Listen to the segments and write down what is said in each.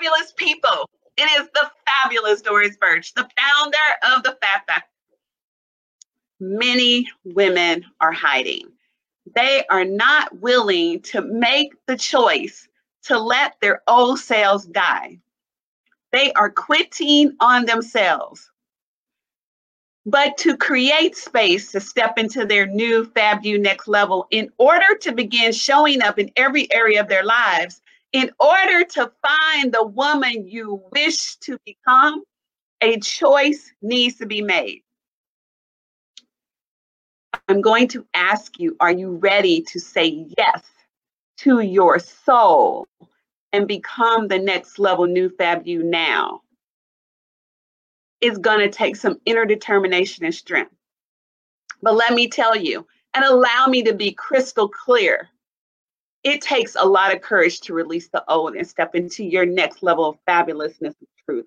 fabulous people. It is the fabulous Doris Birch, the founder of the Fab Factory. Many women are hiding. They are not willing to make the choice to let their old selves die. They are quitting on themselves. But to create space to step into their new Fab You next level in order to begin showing up in every area of their lives, in order to find the woman you wish to become, a choice needs to be made. I'm going to ask you are you ready to say yes to your soul and become the next level new fab you now? It's going to take some inner determination and strength. But let me tell you, and allow me to be crystal clear it takes a lot of courage to release the old and step into your next level of fabulousness and truth.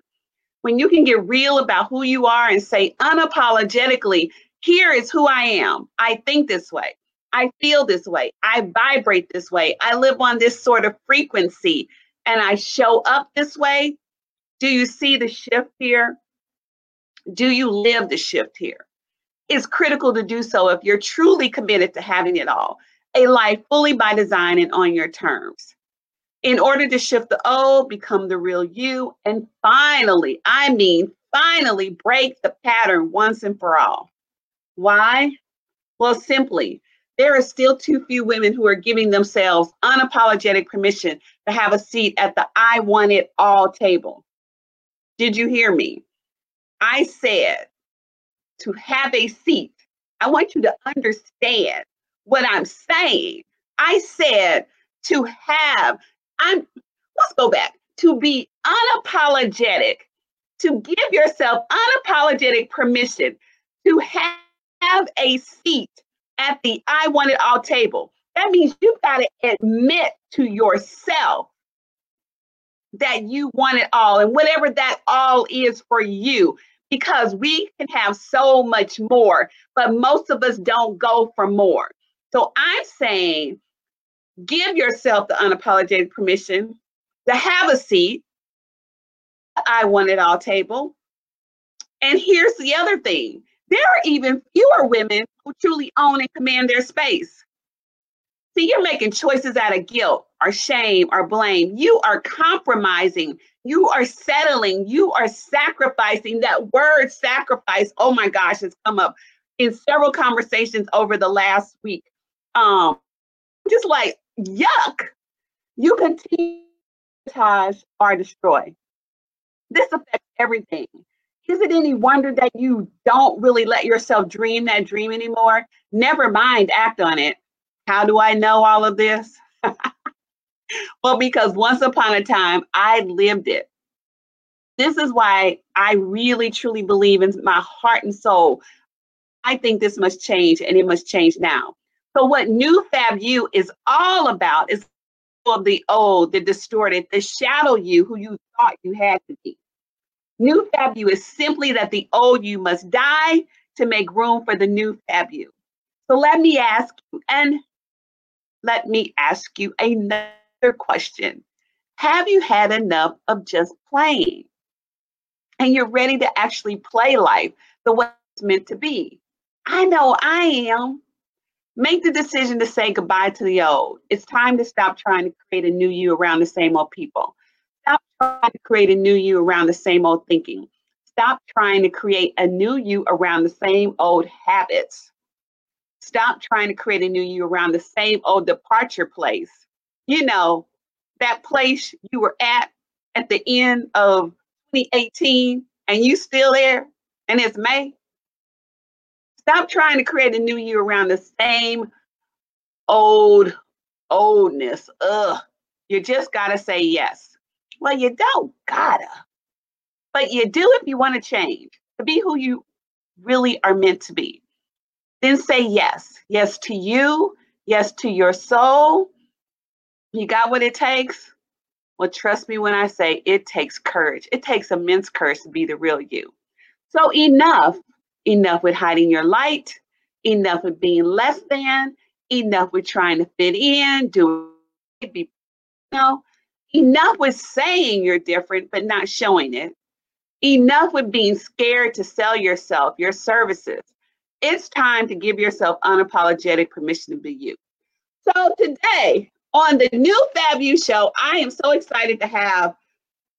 When you can get real about who you are and say unapologetically, here is who I am. I think this way. I feel this way. I vibrate this way. I live on this sort of frequency and I show up this way. Do you see the shift here? Do you live the shift here? It's critical to do so if you're truly committed to having it all a life fully by design and on your terms. In order to shift the old, become the real you, and finally, I mean, finally break the pattern once and for all. Why? Well, simply, there are still too few women who are giving themselves unapologetic permission to have a seat at the I want it all table. Did you hear me? I said to have a seat. I want you to understand what I'm saying. I said to have, I'm, let's go back, to be unapologetic, to give yourself unapologetic permission to have a seat at the I want it all table. That means you've got to admit to yourself that you want it all and whatever that all is for you because we can have so much more, but most of us don't go for more. So I'm saying give yourself the unapologetic permission to have a seat. I want it all table. And here's the other thing there are even fewer women who truly own and command their space. See, you're making choices out of guilt or shame or blame. You are compromising. You are settling. You are sacrificing. That word sacrifice, oh my gosh, has come up in several conversations over the last week um, just like yuck. You continue to or destroy. This affects everything. Is it any wonder that you don't really let yourself dream that dream anymore? Never mind, act on it. How do I know all of this? well, because once upon a time, I lived it. This is why I really truly believe in my heart and soul. I think this must change and it must change now. So what New Fab You is all about is of the old, the distorted, the shadow you who you thought you had to be. New Fab You is simply that the old you must die to make room for the new Fab You. So let me ask you, and let me ask you another question. Have you had enough of just playing? And you're ready to actually play life the way it's meant to be. I know I am. Make the decision to say goodbye to the old. It's time to stop trying to create a new you around the same old people. Stop trying to create a new you around the same old thinking. Stop trying to create a new you around the same old habits. Stop trying to create a new you around the same old departure place. You know, that place you were at at the end of 2018 and you still there and it's May. Stop trying to create a new you around the same old oldness. Ugh. You just gotta say yes. Well, you don't gotta, but you do if you want to change to be who you really are meant to be. Then say yes. Yes to you. Yes to your soul. You got what it takes? Well, trust me when I say it takes courage. It takes immense courage to be the real you. So, enough enough with hiding your light, enough with being less than, enough with trying to fit in, do it, be you know, Enough with saying you're different, but not showing it. Enough with being scared to sell yourself, your services. It's time to give yourself unapologetic permission to be you. So today on the new Fab You show, I am so excited to have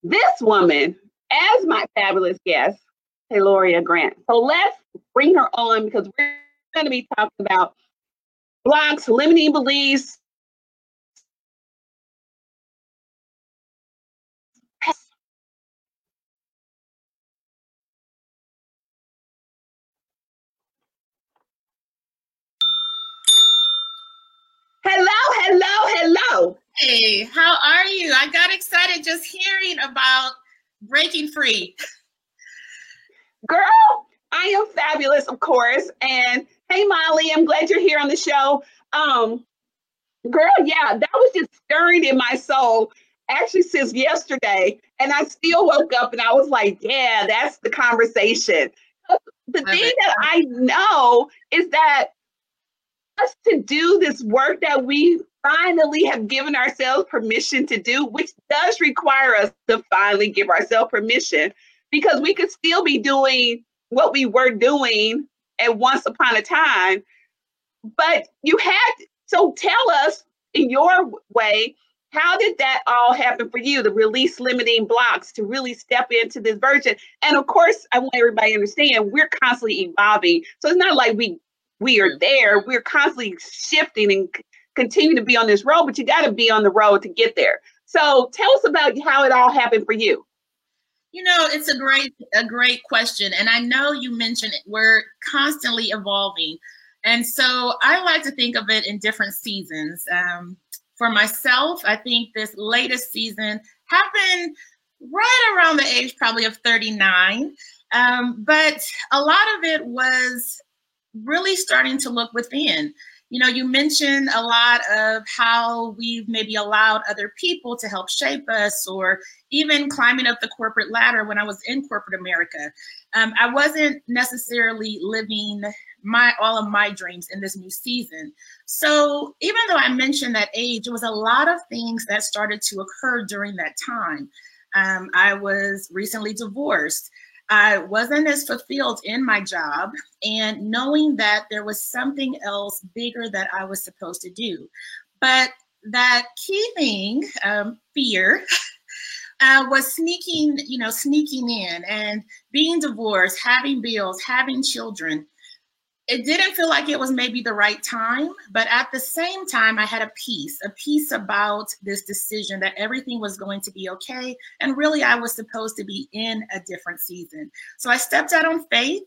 this woman as my fabulous guest, Tayloria Grant. So let's bring her on because we're going to be talking about blocks, limiting beliefs, Hello, hello, hello. Hey, how are you? I got excited just hearing about breaking free. Girl, I am fabulous, of course. And hey, Molly, I'm glad you're here on the show. Um, girl, yeah, that was just stirring in my soul actually since yesterday. And I still woke up and I was like, yeah, that's the conversation. The thing that I know is that us to do this work that we finally have given ourselves permission to do, which does require us to finally give ourselves permission because we could still be doing what we were doing at once upon a time. But you had, so tell us in your way, how did that all happen for you to release limiting blocks to really step into this version? And of course, I want everybody to understand we're constantly evolving. So it's not like we we are mm-hmm. there. We're constantly shifting and continue to be on this road, but you got to be on the road to get there. So tell us about how it all happened for you. You know, it's a great a great question, and I know you mentioned it, we're constantly evolving, and so I like to think of it in different seasons. Um, for myself, I think this latest season happened right around the age probably of 39. Um, but a lot of it was really starting to look within. You know, you mentioned a lot of how we've maybe allowed other people to help shape us, or even climbing up the corporate ladder when I was in corporate America. Um, I wasn't necessarily living my all of my dreams in this new season. So even though I mentioned that age, it was a lot of things that started to occur during that time. Um, I was recently divorced. I wasn't as fulfilled in my job and knowing that there was something else bigger that I was supposed to do. But that key thing, um, fear, uh, was sneaking, you know, sneaking in and being divorced, having bills, having children it didn't feel like it was maybe the right time, but at the same time, I had a peace, a peace about this decision that everything was going to be okay. And really, I was supposed to be in a different season. So I stepped out on faith.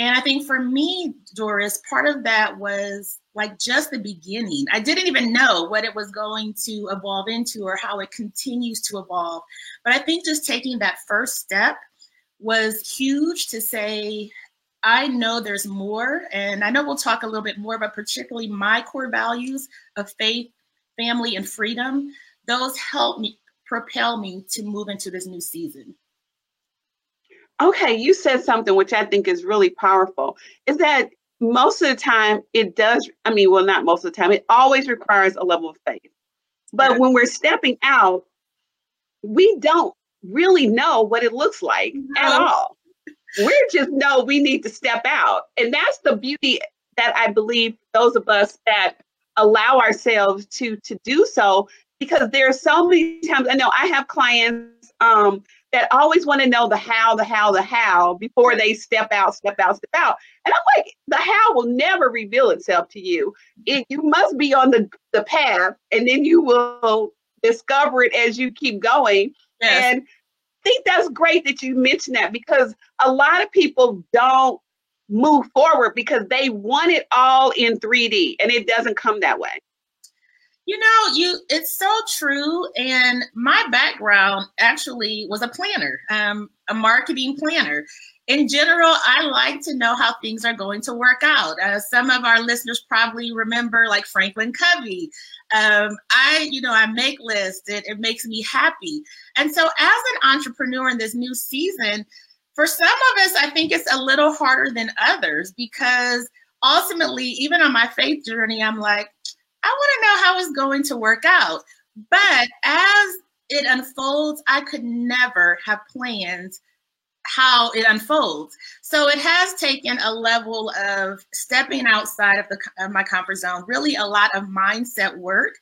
And I think for me, Doris, part of that was like just the beginning. I didn't even know what it was going to evolve into or how it continues to evolve. But I think just taking that first step was huge to say, I know there's more, and I know we'll talk a little bit more but particularly my core values of faith, family, and freedom. Those help me propel me to move into this new season. Okay, you said something which I think is really powerful. Is that most of the time it does, I mean, well, not most of the time, it always requires a level of faith. But yeah. when we're stepping out, we don't really know what it looks like no. at all we just know we need to step out. And that's the beauty that I believe those of us that allow ourselves to to do so because there are so many times I know I have clients um, that always want to know the how, the how, the how before they step out, step out, step out. And I'm like, the how will never reveal itself to you. It, you must be on the, the path and then you will discover it as you keep going. Yes. And think that's great that you mentioned that because a lot of people don't move forward because they want it all in 3D and it doesn't come that way. You know, you it's so true. And my background actually was a planner, um, a marketing planner in general, I like to know how things are going to work out. Uh, some of our listeners probably remember like Franklin Covey. Um, I, you know, I make lists. It, it makes me happy. And so as an entrepreneur in this new season, for some of us, I think it's a little harder than others because ultimately, even on my faith journey, I'm like, I want to know how it's going to work out. But as it unfolds, I could never have planned how it unfolds. So it has taken a level of stepping outside of, the, of my comfort zone, really a lot of mindset work.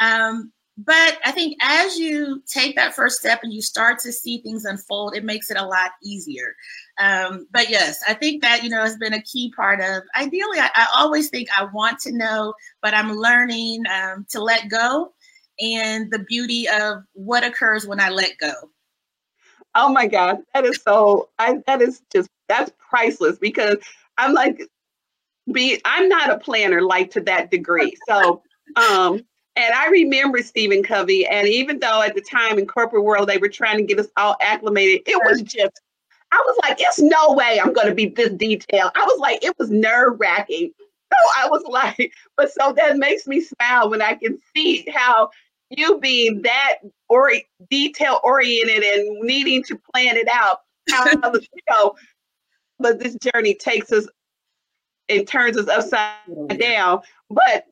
Um, but I think as you take that first step and you start to see things unfold, it makes it a lot easier. Um, but yes, I think that you know has been a key part of. Ideally, I, I always think I want to know, but I'm learning um, to let go, and the beauty of what occurs when I let go. Oh my God, that is so. I that is just that's priceless because I'm like, be I'm not a planner like to that degree. So, um, and I remember Stephen Covey, and even though at the time in corporate world they were trying to get us all acclimated, it was just. I was like, it's no way I'm going to be this detailed. I was like, it was nerve wracking. So I was like, but so that makes me smile when I can see how you being that or detail oriented and needing to plan it out, how know, but this journey takes us and turns us upside down. But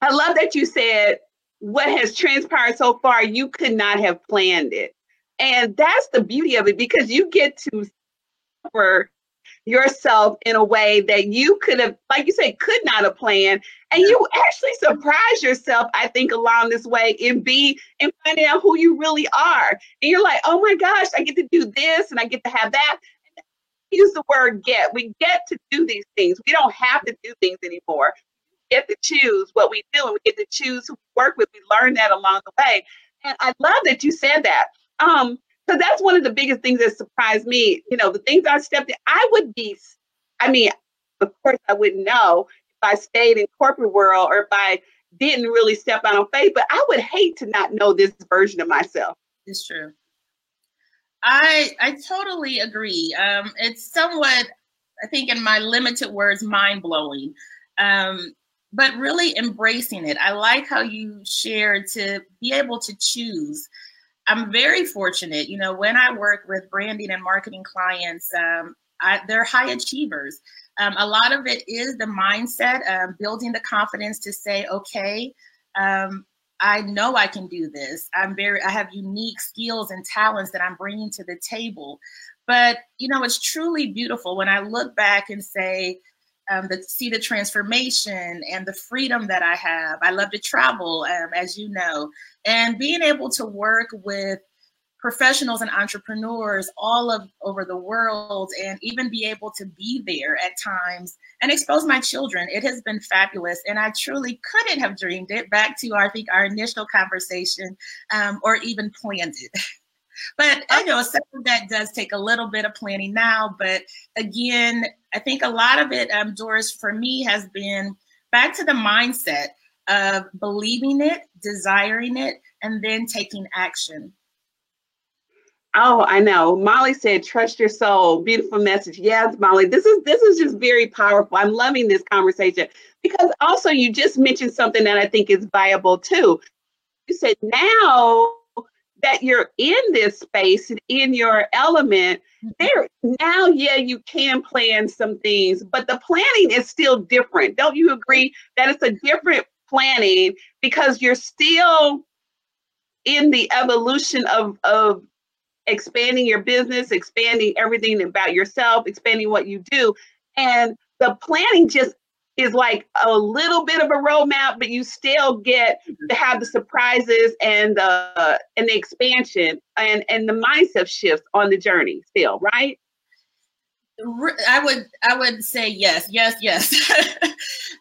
I love that you said what has transpired so far, you could not have planned it. And that's the beauty of it because you get to for yourself in a way that you could have, like you said, could not have planned. And you actually surprise yourself, I think, along this way and be and finding out who you really are. And you're like, oh my gosh, I get to do this and I get to have that. Use the word get. We get to do these things. We don't have to do things anymore. We get to choose what we do and we get to choose who we work with. We learn that along the way. And I love that you said that. Um, so that's one of the biggest things that surprised me. You know, the things I stepped in, I would be, I mean, of course, I wouldn't know if I stayed in corporate world or if I didn't really step out on faith, but I would hate to not know this version of myself. It's true. I I totally agree. Um, it's somewhat, I think, in my limited words, mind blowing. Um, but really embracing it. I like how you shared to be able to choose I'm very fortunate. You know, when I work with branding and marketing clients, um, I, they're high achievers. Um, a lot of it is the mindset, building the confidence to say, okay, um, I know I can do this. I'm very, I have unique skills and talents that I'm bringing to the table. But, you know, it's truly beautiful when I look back and say, um, the, see the transformation and the freedom that I have. I love to travel, um, as you know, and being able to work with professionals and entrepreneurs all of over the world and even be able to be there at times and expose my children it has been fabulous and i truly couldn't have dreamed it back to i think our initial conversation um, or even planned it But I know some of that does take a little bit of planning now. But again, I think a lot of it, um, Doris, for me has been back to the mindset of believing it, desiring it, and then taking action. Oh, I know. Molly said, "Trust your soul." Beautiful message. Yes, Molly. This is this is just very powerful. I'm loving this conversation because also you just mentioned something that I think is viable too. You said now that you're in this space and in your element. There now, yeah, you can plan some things, but the planning is still different. Don't you agree that it's a different planning because you're still in the evolution of of expanding your business, expanding everything about yourself, expanding what you do. And the planning just is like a little bit of a roadmap, but you still get to have the surprises and the and the expansion and and the mindset shifts on the journey still, right? I would I would say yes, yes, yes.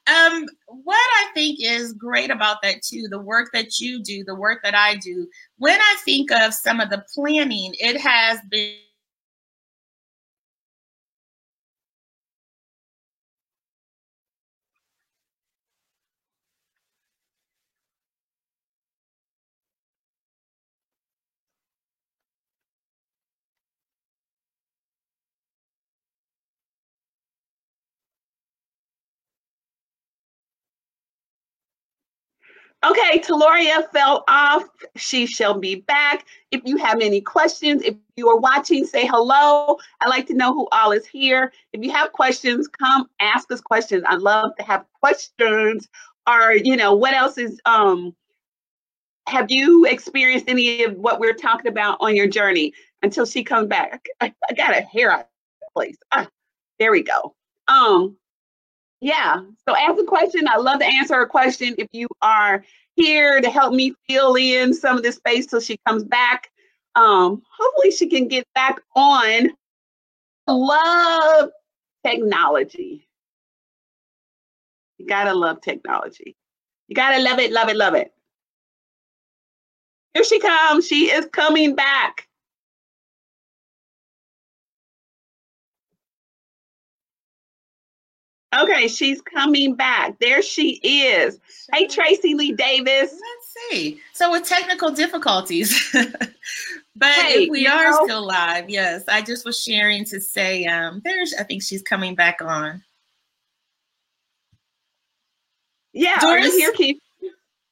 um, what I think is great about that too, the work that you do, the work that I do. When I think of some of the planning, it has been Okay, Tayloria fell off. She shall be back. If you have any questions, if you are watching, say hello. i like to know who all is here. If you have questions, come ask us questions. I love to have questions or, you know, what else is um have you experienced any of what we're talking about on your journey until she comes back? I, I got a hair out of place. Ah, there we go. Um, yeah. So ask a question. I love to answer a question. If you are here to help me fill in some of this space till she comes back, um, hopefully she can get back on. Love technology. You gotta love technology. You gotta love it, love it, love it. Here she comes. She is coming back. Okay, she's coming back. There she is. Hey, Tracy Lee Davis. Let's see. So with technical difficulties, but hey, if we are know, still live, yes, I just was sharing to say, um, there's, I think she's coming back on. Yeah, Doris? are you here? Can you,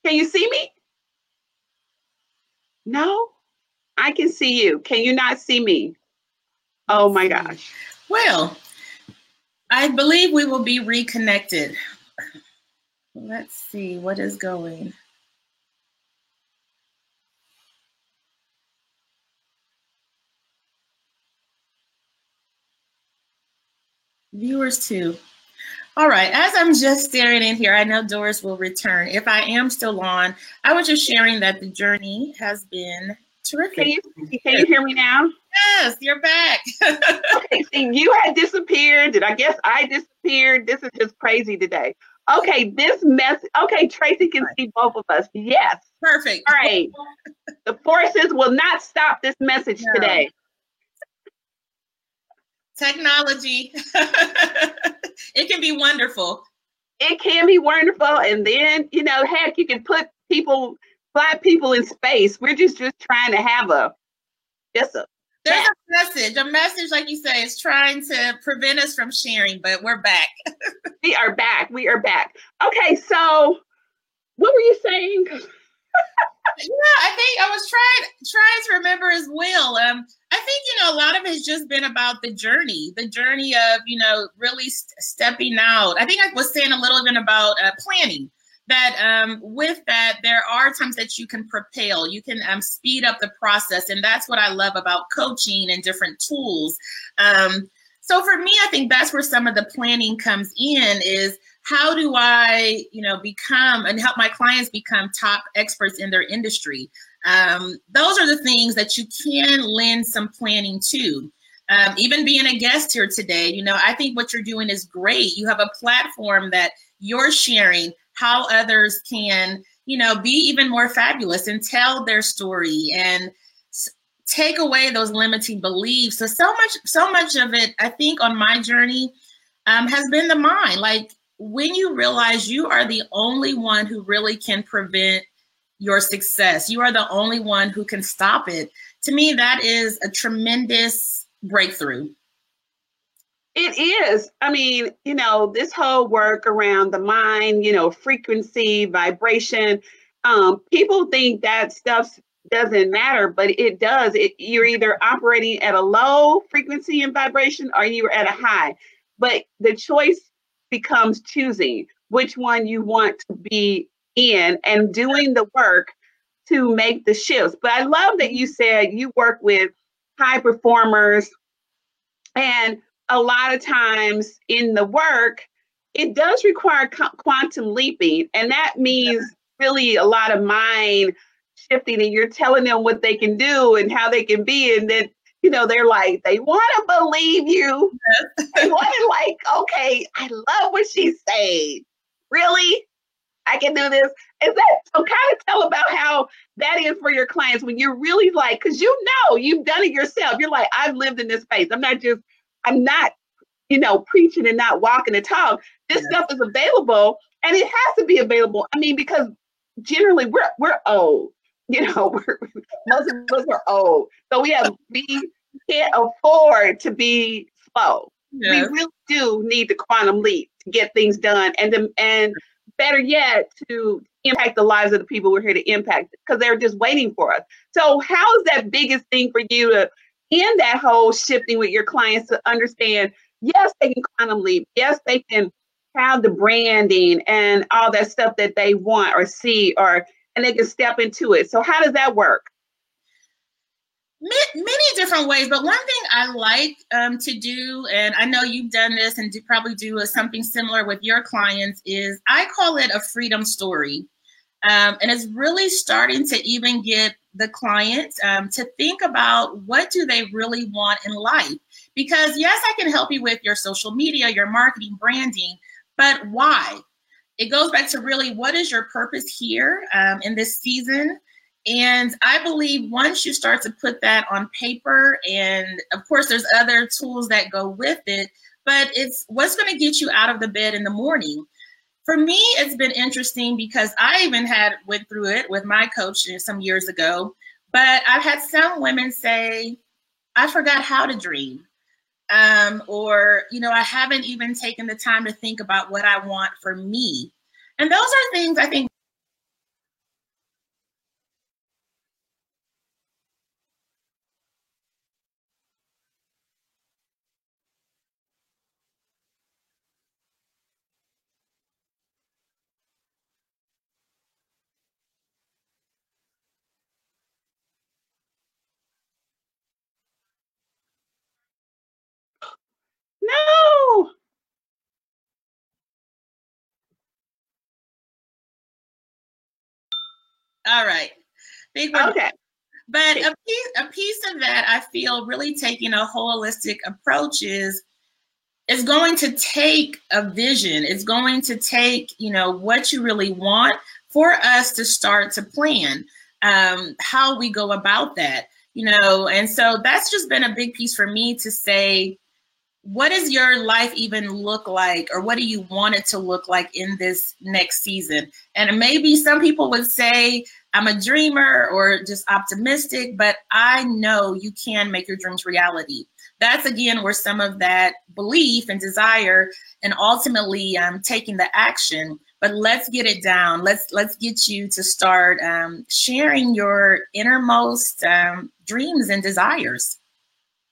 can you see me? No, I can see you. Can you not see me? Oh my gosh. Well, I believe we will be reconnected. Let's see what is going. Viewers too. All right, as I'm just staring in here, I know Doris will return. If I am still on, I was just sharing that the journey has been terrific. Can you, can you hear me now? Yes, you're back. okay, see, you had disappeared. Did I guess I disappeared? This is just crazy today. Okay, this mess. Okay, Tracy can see both of us. Yes. Perfect. All right. the forces will not stop this message no. today. Technology. it can be wonderful. It can be wonderful. And then, you know, heck, you can put people, fly people in space. We're just just trying to have a just a there's a message. A message, like you say, is trying to prevent us from sharing, but we're back. we are back. We are back. Okay, so what were you saying? yeah, I think I was trying trying to remember as well. Um, I think you know a lot of it's just been about the journey, the journey of you know really st- stepping out. I think I was saying a little bit about uh, planning that um, with that, there are times that you can propel, you can um, speed up the process. And that's what I love about coaching and different tools. Um, so for me, I think that's where some of the planning comes in is how do I, you know, become and help my clients become top experts in their industry? Um, those are the things that you can lend some planning to. Um, even being a guest here today, you know, I think what you're doing is great. You have a platform that you're sharing how others can, you know, be even more fabulous and tell their story and take away those limiting beliefs. So so much, so much of it, I think, on my journey, um, has been the mind. Like when you realize you are the only one who really can prevent your success, you are the only one who can stop it. To me, that is a tremendous breakthrough. It is. I mean, you know, this whole work around the mind, you know, frequency, vibration. Um, people think that stuff doesn't matter, but it does. It, you're either operating at a low frequency and vibration or you're at a high. But the choice becomes choosing which one you want to be in and doing the work to make the shifts. But I love that you said you work with high performers and a lot of times in the work, it does require quantum leaping. And that means really a lot of mind shifting. And you're telling them what they can do and how they can be. And then, you know, they're like, they want to believe you. they want to, like, okay, I love what she's saying. Really? I can do this. Is that so? Kind of tell about how that is for your clients when you're really like, because you know you've done it yourself. You're like, I've lived in this space. I'm not just I'm not, you know, preaching and not walking the talk. This yeah. stuff is available and it has to be available. I mean, because generally we're we're old. You know, we're, most of us are old. So we have we can't afford to be slow. We really do need the quantum leap to get things done and to, and better yet to impact the lives of the people we're here to impact because they're just waiting for us. So how is that biggest thing for you to in that whole shifting with your clients to understand yes, they can quantum leap. Yes, they can have the branding and all that stuff that they want or see or and they can step into it. So how does that work? many different ways but one thing i like um, to do and i know you've done this and do, probably do something similar with your clients is i call it a freedom story um, and it's really starting to even get the client um, to think about what do they really want in life. Because yes i can help you with your social media your marketing branding but why? It goes back to really what is your purpose here um, in this season? And I believe once you start to put that on paper, and of course, there's other tools that go with it, but it's what's going to get you out of the bed in the morning. For me, it's been interesting because I even had went through it with my coach some years ago. But I've had some women say, "I forgot how to dream," um, or you know, I haven't even taken the time to think about what I want for me. And those are things I think No. All right. Okay. But a piece, a piece of that I feel really taking a holistic approach is is going to take a vision. It's going to take, you know, what you really want for us to start to plan um, how we go about that, you know. And so that's just been a big piece for me to say, what does your life even look like or what do you want it to look like in this next season? And maybe some people would say i'm a dreamer or just optimistic but i know you can make your dreams reality. That's again where some of that belief and desire and ultimately um, taking the action. But let's get it down. Let's let's get you to start um, sharing your innermost um, dreams and desires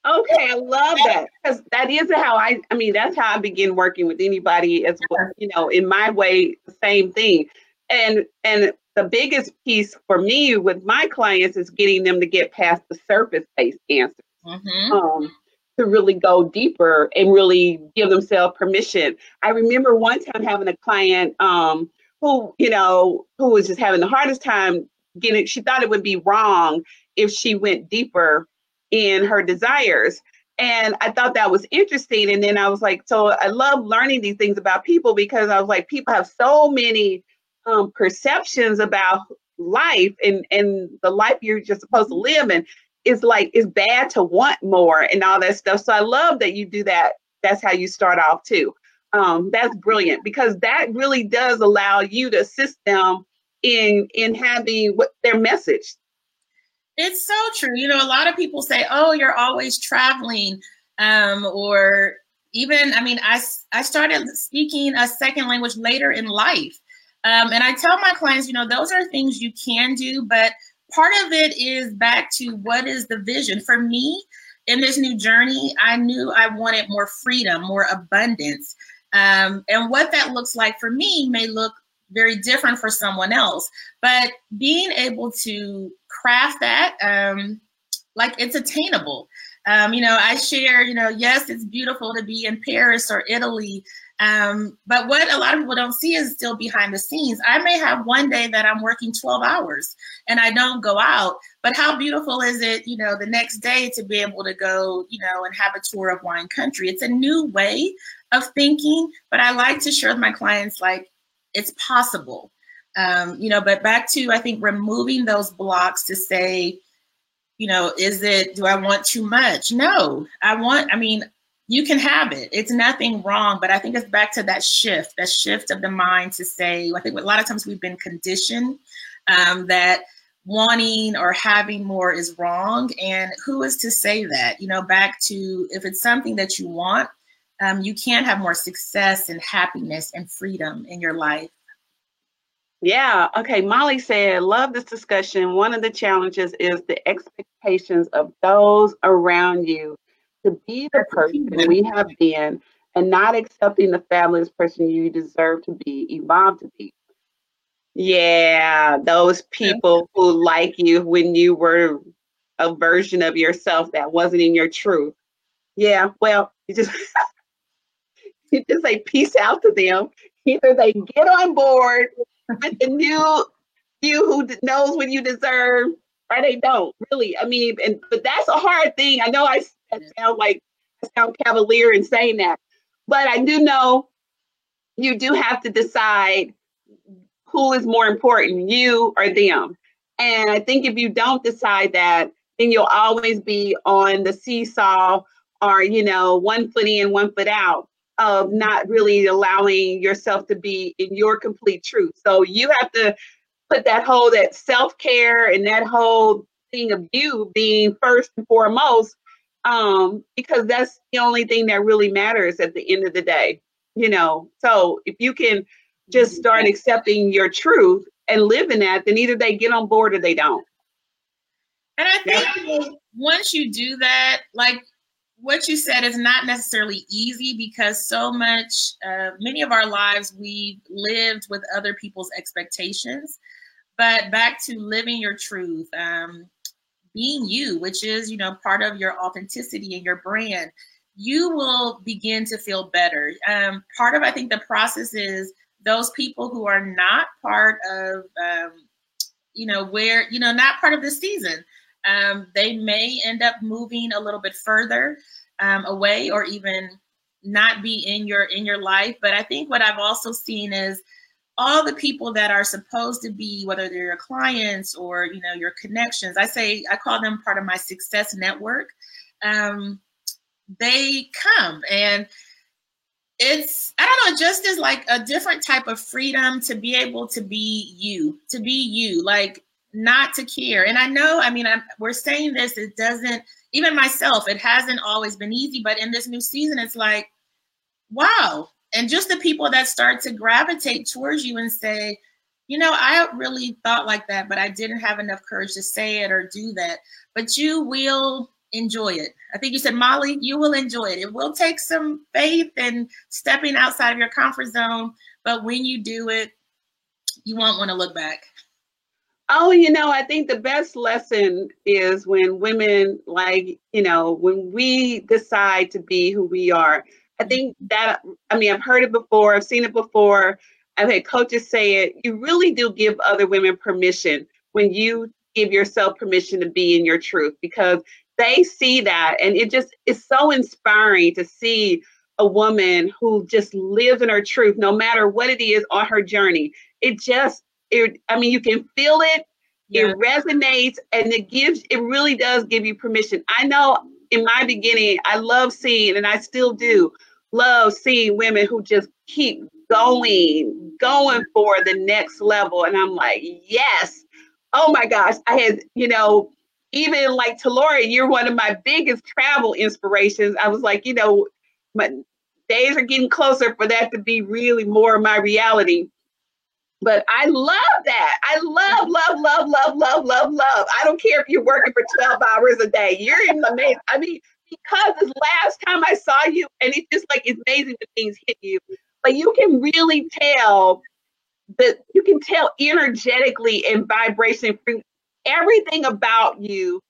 Okay, I love that because that is how I. I mean, that's how I begin working with anybody as well. You know, in my way, same thing. And and the biggest piece for me with my clients is getting them to get past the surface based answers. Mm-hmm. Um, to really go deeper and really give themselves permission. I remember one time having a client um, who, you know, who was just having the hardest time getting. She thought it would be wrong if she went deeper in her desires. And I thought that was interesting. And then I was like, so I love learning these things about people because I was like, people have so many um, perceptions about life and, and the life you're just supposed to live. And it's like, it's bad to want more and all that stuff. So I love that you do that. That's how you start off too. Um, that's brilliant because that really does allow you to assist them in in having what their message it's so true. You know, a lot of people say, "Oh, you're always traveling," um, or even, I mean, I I started speaking a second language later in life, um, and I tell my clients, you know, those are things you can do, but part of it is back to what is the vision for me in this new journey. I knew I wanted more freedom, more abundance. Um, and what that looks like for me may look very different for someone else. But being able to craft that um, like it's attainable. Um, you know, I share, you know, yes, it's beautiful to be in Paris or Italy. Um, but what a lot of people don't see is still behind the scenes. I may have one day that I'm working 12 hours and I don't go out, but how beautiful is it, you know, the next day to be able to go, you know, and have a tour of wine country? It's a new way of thinking, but I like to share with my clients like it's possible. Um, you know, but back to I think removing those blocks to say, you know, is it do I want too much? No, I want, I mean, you can have it. It's nothing wrong, but I think it's back to that shift, that shift of the mind to say, I think a lot of times we've been conditioned um, that wanting or having more is wrong. And who is to say that? You know, back to if it's something that you want, um, you can have more success and happiness and freedom in your life. Yeah. Okay. Molly said, love this discussion. One of the challenges is the expectations of those around you to be the person we have been and not accepting the fabulous person you deserve to be, evolve to be. Yeah, those people who like you when you were a version of yourself that wasn't in your truth. Yeah, well, you just you just say peace out to them. Either they get on board with the new you who knows what you deserve, or they don't. Really, I mean, and but that's a hard thing. I know I sound like I sound cavalier in saying that, but I do know you do have to decide who is more important, you or them. And I think if you don't decide that, then you'll always be on the seesaw or, you know, one foot in, one foot out of not really allowing yourself to be in your complete truth. So you have to put that whole that self-care and that whole thing of you being first and foremost um because that's the only thing that really matters at the end of the day you know so if you can just start accepting your truth and live in that then either they get on board or they don't and i think yeah. once you do that like what you said is not necessarily easy because so much uh, many of our lives we've lived with other people's expectations but back to living your truth um, being you which is you know part of your authenticity and your brand you will begin to feel better. Um, part of, I think, the process is those people who are not part of, um, you know, where, you know, not part of the season, um, they may end up moving a little bit further um, away or even not be in your in your life. But I think what I've also seen is all the people that are supposed to be, whether they're your clients or you know your connections. I say I call them part of my success network. Um, they come and it's i don't know just as like a different type of freedom to be able to be you to be you like not to care and i know i mean I'm, we're saying this it doesn't even myself it hasn't always been easy but in this new season it's like wow and just the people that start to gravitate towards you and say you know i really thought like that but i didn't have enough courage to say it or do that but you will enjoy it. I think you said, Molly, you will enjoy it. It will take some faith and stepping outside of your comfort zone, but when you do it, you won't want to look back. Oh, you know, I think the best lesson is when women, like, you know, when we decide to be who we are. I mm-hmm. think that, I mean, I've heard it before, I've seen it before. I've had coaches say it. You really do give other women permission when you give yourself permission to be in your truth because they see that and it just is so inspiring to see a woman who just lives in her truth no matter what it is on her journey it just it i mean you can feel it yeah. it resonates and it gives it really does give you permission i know in my beginning i love seeing and i still do love seeing women who just keep going going for the next level and i'm like yes oh my gosh i had you know even like Talora, you're one of my biggest travel inspirations. I was like, you know, my days are getting closer for that to be really more my reality. But I love that. I love, love, love, love, love, love, love. I don't care if you're working for 12 hours a day. You're in amazing. I mean, because this last time I saw you, and it's just like it's amazing the things hit you. But you can really tell that you can tell energetically and vibration everything about you,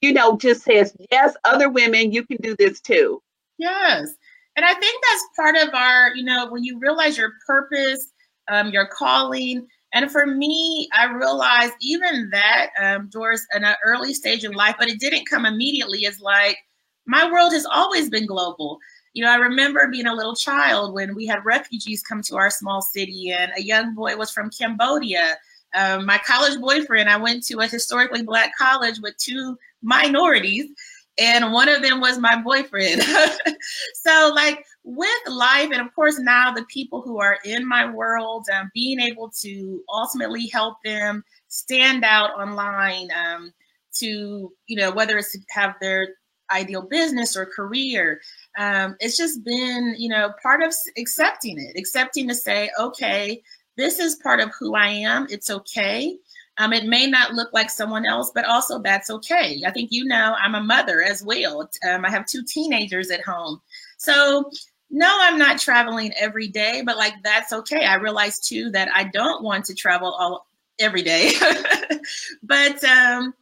you know, just says, yes, other women, you can do this too. Yes. And I think that's part of our, you know, when you realize your purpose, um, your calling. And for me, I realized even that, um, Doris, in an early stage in life, but it didn't come immediately, is like my world has always been global. You know, I remember being a little child when we had refugees come to our small city, and a young boy was from Cambodia um, my college boyfriend, I went to a historically black college with two minorities, and one of them was my boyfriend. so, like with life, and of course, now the people who are in my world, um, being able to ultimately help them stand out online um, to, you know, whether it's to have their ideal business or career. Um, it's just been, you know, part of accepting it, accepting to say, okay, this is part of who I am. It's okay. Um, it may not look like someone else, but also that's okay. I think you know I'm a mother as well. Um, I have two teenagers at home. So no, I'm not traveling every day, but like that's okay. I realize too that I don't want to travel all every day. but um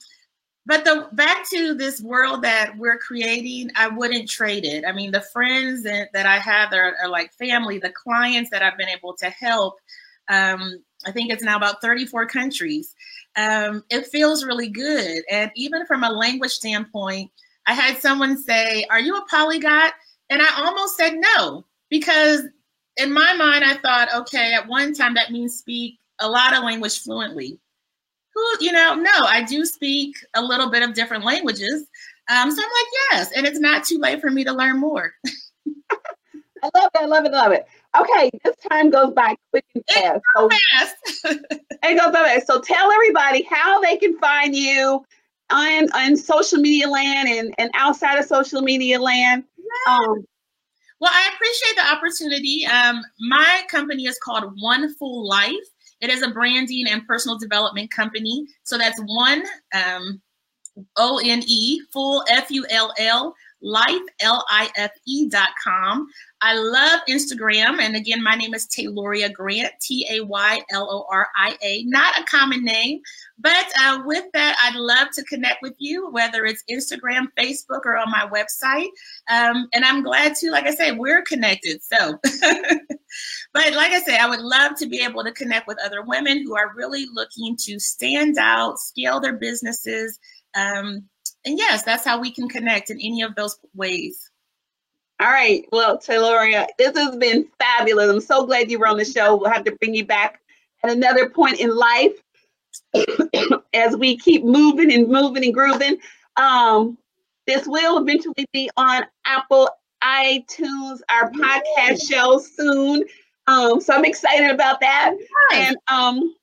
but the back to this world that we're creating, I wouldn't trade it. I mean, the friends that, that I have are, are like family, the clients that I've been able to help. Um, I think it's now about 34 countries. Um, it feels really good. And even from a language standpoint, I had someone say, Are you a polyglot? And I almost said no, because in my mind, I thought, okay, at one time that means speak a lot of language fluently. Who, you know, no, I do speak a little bit of different languages. Um, so I'm like, yes, and it's not too late for me to learn more. I love it. I love it. I love it. Okay, this time goes by quick and fast. So, fast. it goes by fast. So tell everybody how they can find you on on social media land and, and outside of social media land. Um, well, I appreciate the opportunity. Um, my company is called One Full Life. It is a branding and personal development company. So that's one um, O N E, full F U L L, life, L I F E dot com. I love Instagram. And again, my name is Tayloria Grant, T A Y L O R I A. Not a common name, but uh, with that, I'd love to connect with you, whether it's Instagram, Facebook, or on my website. Um, and I'm glad to, like I said, we're connected. So, but like I said, I would love to be able to connect with other women who are really looking to stand out, scale their businesses. Um, and yes, that's how we can connect in any of those ways. All right. Well, Tayloria, this has been fabulous. I'm so glad you were on the show. We'll have to bring you back at another point in life as we keep moving and moving and grooving. Um, this will eventually be on Apple iTunes, our podcast show soon. Um, so I'm excited about that. And um,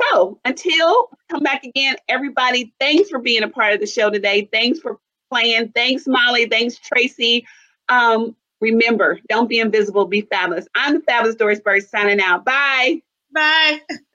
so until come back again, everybody, thanks for being a part of the show today. Thanks for playing. Thanks, Molly. Thanks, Tracy. Um, remember, don't be invisible, be fabulous. I'm the fabulous Doris Bird signing out. Bye. Bye.